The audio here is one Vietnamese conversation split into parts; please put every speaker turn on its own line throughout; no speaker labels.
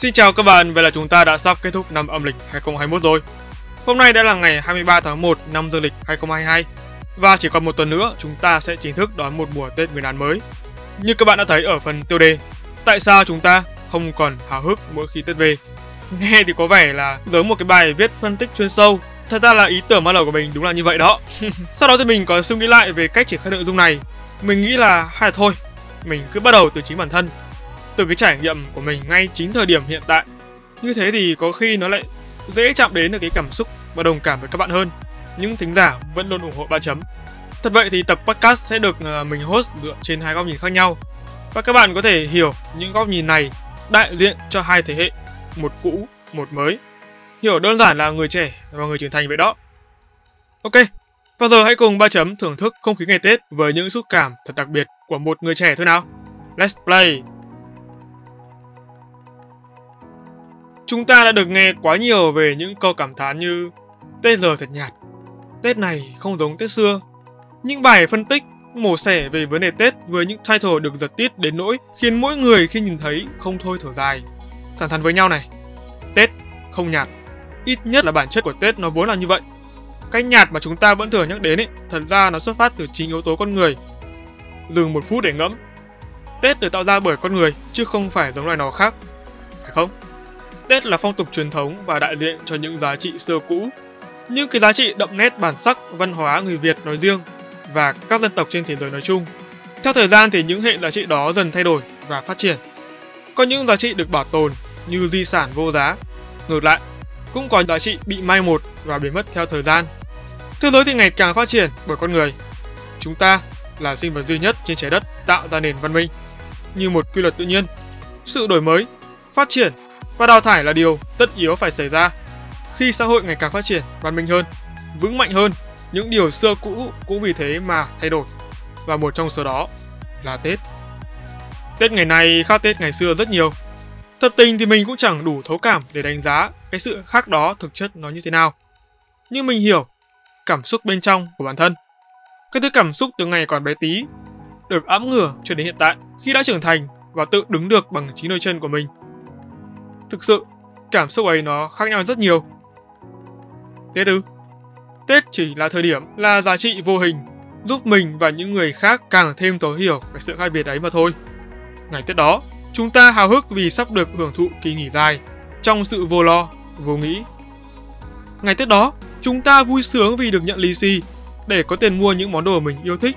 Xin chào các bạn, vậy là chúng ta đã sắp kết thúc năm âm lịch 2021 rồi. Hôm nay đã là ngày 23 tháng 1 năm dương lịch 2022 và chỉ còn một tuần nữa chúng ta sẽ chính thức đón một mùa Tết Nguyên đán mới. Như các bạn đã thấy ở phần tiêu đề, tại sao chúng ta không còn hào hức mỗi khi Tết về? Nghe thì có vẻ là giống một cái bài viết phân tích chuyên sâu. Thật ra là ý tưởng ban đầu của mình đúng là như vậy đó. Sau đó thì mình có suy nghĩ lại về cách triển khai nội dung này. Mình nghĩ là hay là thôi, mình cứ bắt đầu từ chính bản thân từ cái trải nghiệm của mình ngay chính thời điểm hiện tại. Như thế thì có khi nó lại dễ chạm đến được cái cảm xúc và đồng cảm với các bạn hơn. Những thính giả vẫn luôn ủng hộ ba chấm. Thật vậy thì tập podcast sẽ được ờ, mình host dựa trên hai góc nhìn khác nhau. Và các bạn có thể hiểu những góc nhìn này đại diện cho hai thế hệ, một cũ, một mới. Hiểu đơn giản là người trẻ và người trưởng thành vậy đó. Ok và giờ hãy cùng ba chấm thưởng thức không khí ngày tết với những xúc cảm thật đặc biệt của một người trẻ thôi nào. Let's play. Chúng ta đã được nghe quá nhiều về những câu cảm thán như Tết giờ thật nhạt, Tết này không giống Tết xưa. Những bài phân tích, mổ xẻ về vấn đề Tết với những title được giật tít đến nỗi khiến mỗi người khi nhìn thấy không thôi thở dài. Thẳng thắn với nhau này, Tết không nhạt, ít nhất là bản chất của Tết nó vốn là như vậy. Cái nhạt mà chúng ta vẫn thường nhắc đến ấy, thật ra nó xuất phát từ chính yếu tố con người. Dừng một phút để ngẫm. Tết được tạo ra bởi con người chứ không phải giống loài nào khác, phải không? Tết là phong tục truyền thống và đại diện cho những giá trị xưa cũ, những cái giá trị đậm nét bản sắc văn hóa người Việt nói riêng và các dân tộc trên thế giới nói chung. Theo thời gian thì những hệ giá trị đó dần thay đổi và phát triển. Có những giá trị được bảo tồn như di sản vô giá. Ngược lại, cũng có giá trị bị mai một và biến mất theo thời gian. Thế giới thì ngày càng phát triển bởi con người. Chúng ta là sinh vật duy nhất trên trái đất tạo ra nền văn minh. Như một quy luật tự nhiên, sự đổi mới, phát triển và đào thải là điều tất yếu phải xảy ra. Khi xã hội ngày càng phát triển, văn minh hơn, vững mạnh hơn, những điều xưa cũ cũng vì thế mà thay đổi. Và một trong số đó là Tết. Tết ngày nay khác Tết ngày xưa rất nhiều. Thật tình thì mình cũng chẳng đủ thấu cảm để đánh giá cái sự khác đó thực chất nó như thế nào. Nhưng mình hiểu cảm xúc bên trong của bản thân. Cái thứ cảm xúc từ ngày còn bé tí được ấm ngửa cho đến hiện tại khi đã trưởng thành và tự đứng được bằng chính đôi chân của mình. Thực sự, cảm xúc ấy nó khác nhau rất nhiều. Tết ư? Tết chỉ là thời điểm, là giá trị vô hình, giúp mình và những người khác càng thêm thấu hiểu về sự khác biệt ấy mà thôi. Ngày Tết đó, chúng ta hào hức vì sắp được hưởng thụ kỳ nghỉ dài, trong sự vô lo, vô nghĩ. Ngày Tết đó, chúng ta vui sướng vì được nhận lì xì để có tiền mua những món đồ mình yêu thích.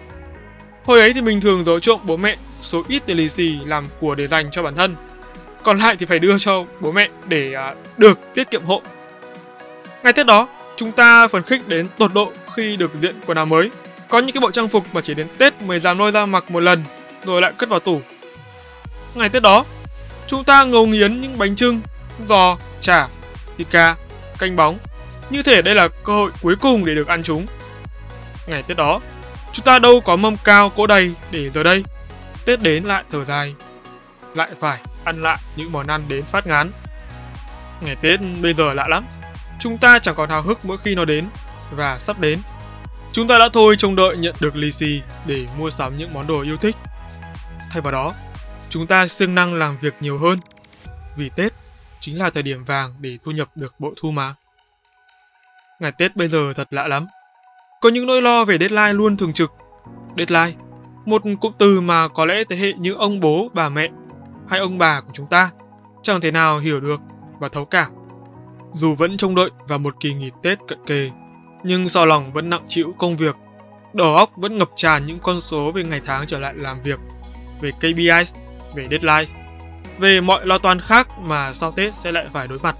Hồi ấy thì mình thường giấu trộm bố mẹ số ít tiền lì xì làm của để dành cho bản thân còn lại thì phải đưa cho bố mẹ để à, được tiết kiệm hộ. Ngày Tết đó, chúng ta phấn khích đến tột độ khi được diện quần áo mới. Có những cái bộ trang phục mà chỉ đến Tết mới dám lôi ra mặc một lần rồi lại cất vào tủ. Ngày Tết đó, chúng ta ngấu nghiến những bánh trưng, giò, chả, thịt gà, canh bóng. Như thể đây là cơ hội cuối cùng để được ăn chúng. Ngày Tết đó, chúng ta đâu có mâm cao cỗ đầy để giờ đây. Tết đến lại thở dài, lại phải ăn lại những món ăn đến phát ngán. Ngày Tết bây giờ lạ lắm. Chúng ta chẳng còn hào hức mỗi khi nó đến và sắp đến. Chúng ta đã thôi trông đợi nhận được lì xì để mua sắm những món đồ yêu thích. Thay vào đó, chúng ta siêng năng làm việc nhiều hơn. Vì Tết chính là thời điểm vàng để thu nhập được bộ thu mà. Ngày Tết bây giờ thật lạ lắm. Có những nỗi lo về deadline luôn thường trực. Deadline, một cụm từ mà có lẽ thế hệ như ông bố, bà mẹ hay ông bà của chúng ta chẳng thể nào hiểu được và thấu cảm. Dù vẫn trông đợi vào một kỳ nghỉ Tết cận kề, nhưng do lòng vẫn nặng chịu công việc, đầu óc vẫn ngập tràn những con số về ngày tháng trở lại làm việc, về KPIs, về deadline, về mọi lo toan khác mà sau Tết sẽ lại phải đối mặt.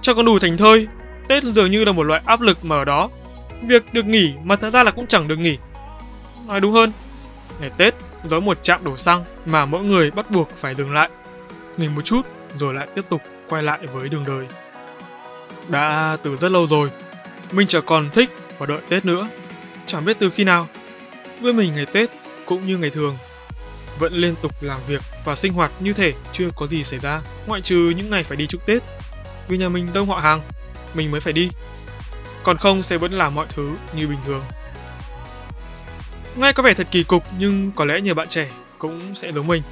Cho còn đủ thành thơi, Tết dường như là một loại áp lực mà ở đó. Việc được nghỉ mà thật ra là cũng chẳng được nghỉ. Nói đúng hơn, ngày Tết giống một trạm đổ xăng mà mỗi người bắt buộc phải dừng lại, nghỉ một chút rồi lại tiếp tục quay lại với đường đời. Đã từ rất lâu rồi, mình chẳng còn thích và đợi Tết nữa. Chẳng biết từ khi nào. Với mình ngày Tết cũng như ngày thường, vẫn liên tục làm việc và sinh hoạt như thể chưa có gì xảy ra, ngoại trừ những ngày phải đi chúc Tết. Vì nhà mình đông họ hàng, mình mới phải đi. Còn không sẽ vẫn làm mọi thứ như bình thường. Nghe có vẻ thật kỳ cục nhưng có lẽ nhiều bạn trẻ cũng sẽ giống mình,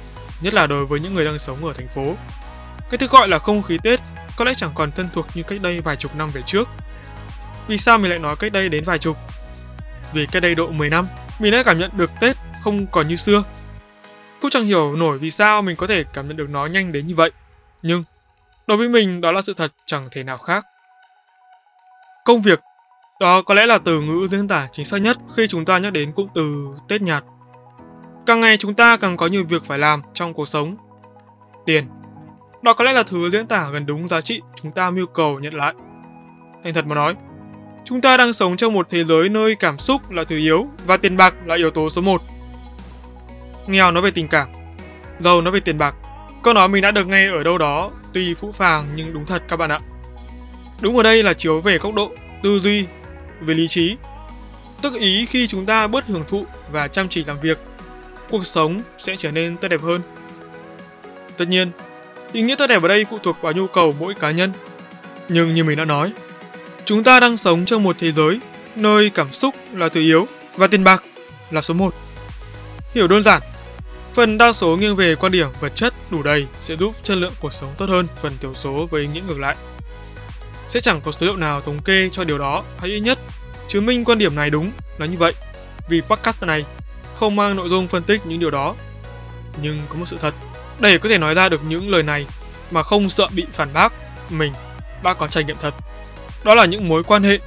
nhất là đối với những người đang sống ở thành phố. Cái thứ gọi là không khí Tết có lẽ chẳng còn thân thuộc như cách đây vài chục năm về trước. Vì sao mình lại nói cách đây đến vài chục? Vì cách đây độ 10 năm, mình đã cảm nhận được Tết không còn như xưa. Cũng chẳng hiểu nổi vì sao mình có thể cảm nhận được nó nhanh đến như vậy. Nhưng, đối với mình đó là sự thật chẳng thể nào khác. Công việc, đó có lẽ là từ ngữ diễn tả chính xác nhất khi chúng ta nhắc đến cụm từ Tết nhạt. Càng ngày chúng ta càng có nhiều việc phải làm trong cuộc sống. Tiền, đó có lẽ là thứ diễn tả gần đúng giá trị chúng ta mưu cầu nhận lại. Thành thật mà nói, chúng ta đang sống trong một thế giới nơi cảm xúc là thứ yếu và tiền bạc là yếu tố số 1. Nghèo nói về tình cảm, giàu nói về tiền bạc. Câu nói mình đã được nghe ở đâu đó, tuy phũ phàng nhưng đúng thật các bạn ạ. Đúng ở đây là chiếu về góc độ tư duy, về lý trí. Tức ý khi chúng ta bớt hưởng thụ và chăm chỉ làm việc, cuộc sống sẽ trở nên tốt đẹp hơn. Tất nhiên, Ý nghĩa tốt đẹp ở đây phụ thuộc vào nhu cầu mỗi cá nhân. Nhưng như mình đã nói, chúng ta đang sống trong một thế giới nơi cảm xúc là thứ yếu và tiền bạc là số 1. Hiểu đơn giản, phần đa số nghiêng về quan điểm vật chất đủ đầy sẽ giúp chất lượng cuộc sống tốt hơn phần thiểu số với ý nghĩa ngược lại. Sẽ chẳng có số liệu nào thống kê cho điều đó hay ít nhất chứng minh quan điểm này đúng là như vậy vì podcast này không mang nội dung phân tích những điều đó. Nhưng có một sự thật để có thể nói ra được những lời này mà không sợ bị phản bác, mình đã có trải nghiệm thật. Đó là những mối quan hệ,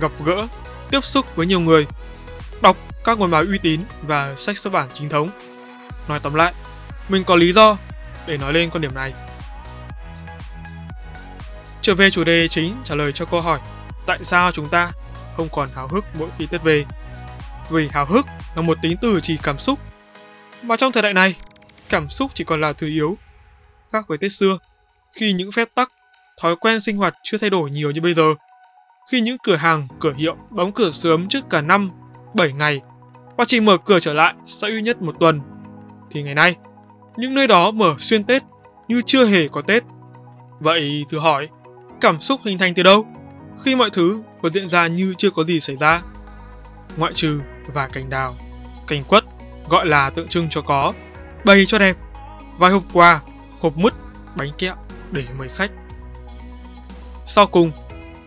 gặp gỡ, tiếp xúc với nhiều người, đọc các nguồn báo uy tín và sách xuất bản chính thống. Nói tóm lại, mình có lý do để nói lên quan điểm này. Trở về chủ đề chính trả lời cho câu hỏi tại sao chúng ta không còn háo hức mỗi khi Tết về. Vì háo hức là một tính từ chỉ cảm xúc. Mà trong thời đại này, cảm xúc chỉ còn là thứ yếu. Khác với Tết xưa, khi những phép tắc, thói quen sinh hoạt chưa thay đổi nhiều như bây giờ, khi những cửa hàng, cửa hiệu đóng cửa sớm trước cả năm, 7 ngày và chỉ mở cửa trở lại sau ít nhất một tuần, thì ngày nay, những nơi đó mở xuyên Tết như chưa hề có Tết. Vậy thử hỏi, cảm xúc hình thành từ đâu khi mọi thứ vẫn diễn ra như chưa có gì xảy ra? Ngoại trừ và cành đào, cành quất gọi là tượng trưng cho có bày cho đẹp, vài hộp quà, hộp mứt, bánh kẹo để mời khách. Sau cùng,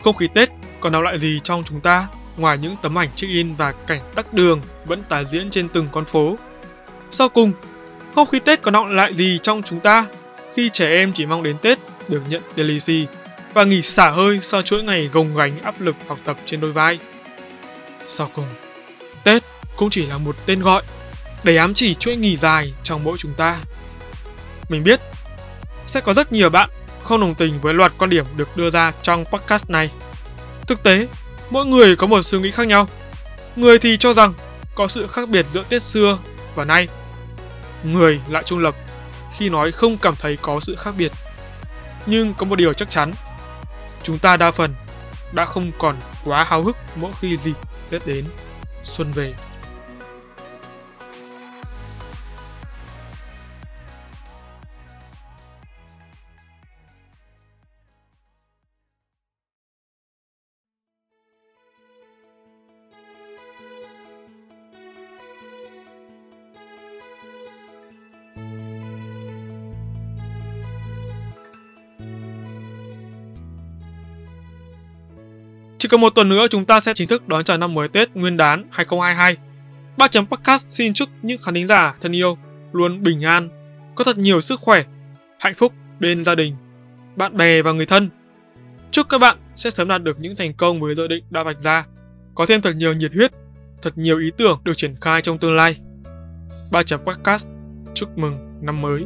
không khí Tết còn nào lại gì trong chúng ta ngoài những tấm ảnh check-in và cảnh tắc đường vẫn tái diễn trên từng con phố. Sau cùng, không khí Tết còn đọng lại gì trong chúng ta khi trẻ em chỉ mong đến Tết được nhận tiền lì xì và nghỉ xả hơi sau chuỗi ngày gồng gánh áp lực học tập trên đôi vai. Sau cùng, Tết cũng chỉ là một tên gọi để ám chỉ chuỗi nghỉ dài trong mỗi chúng ta. Mình biết sẽ có rất nhiều bạn không đồng tình với loạt quan điểm được đưa ra trong podcast này. Thực tế, mỗi người có một suy nghĩ khác nhau. Người thì cho rằng có sự khác biệt giữa Tết xưa và nay. Người lại trung lập khi nói không cảm thấy có sự khác biệt. Nhưng có một điều chắc chắn, chúng ta đa phần đã không còn quá háo hức mỗi khi dịp Tết đến, xuân về. Chỉ còn một tuần nữa chúng ta sẽ chính thức đón chào năm mới Tết Nguyên đán 2022. Ba chấm podcast xin chúc những khán thính giả thân yêu luôn bình an, có thật nhiều sức khỏe, hạnh phúc bên gia đình, bạn bè và người thân. Chúc các bạn sẽ sớm đạt được những thành công với dự định đã vạch ra, có thêm thật nhiều nhiệt huyết, thật nhiều ý tưởng được triển khai trong tương lai. Ba chấm podcast chúc mừng năm mới.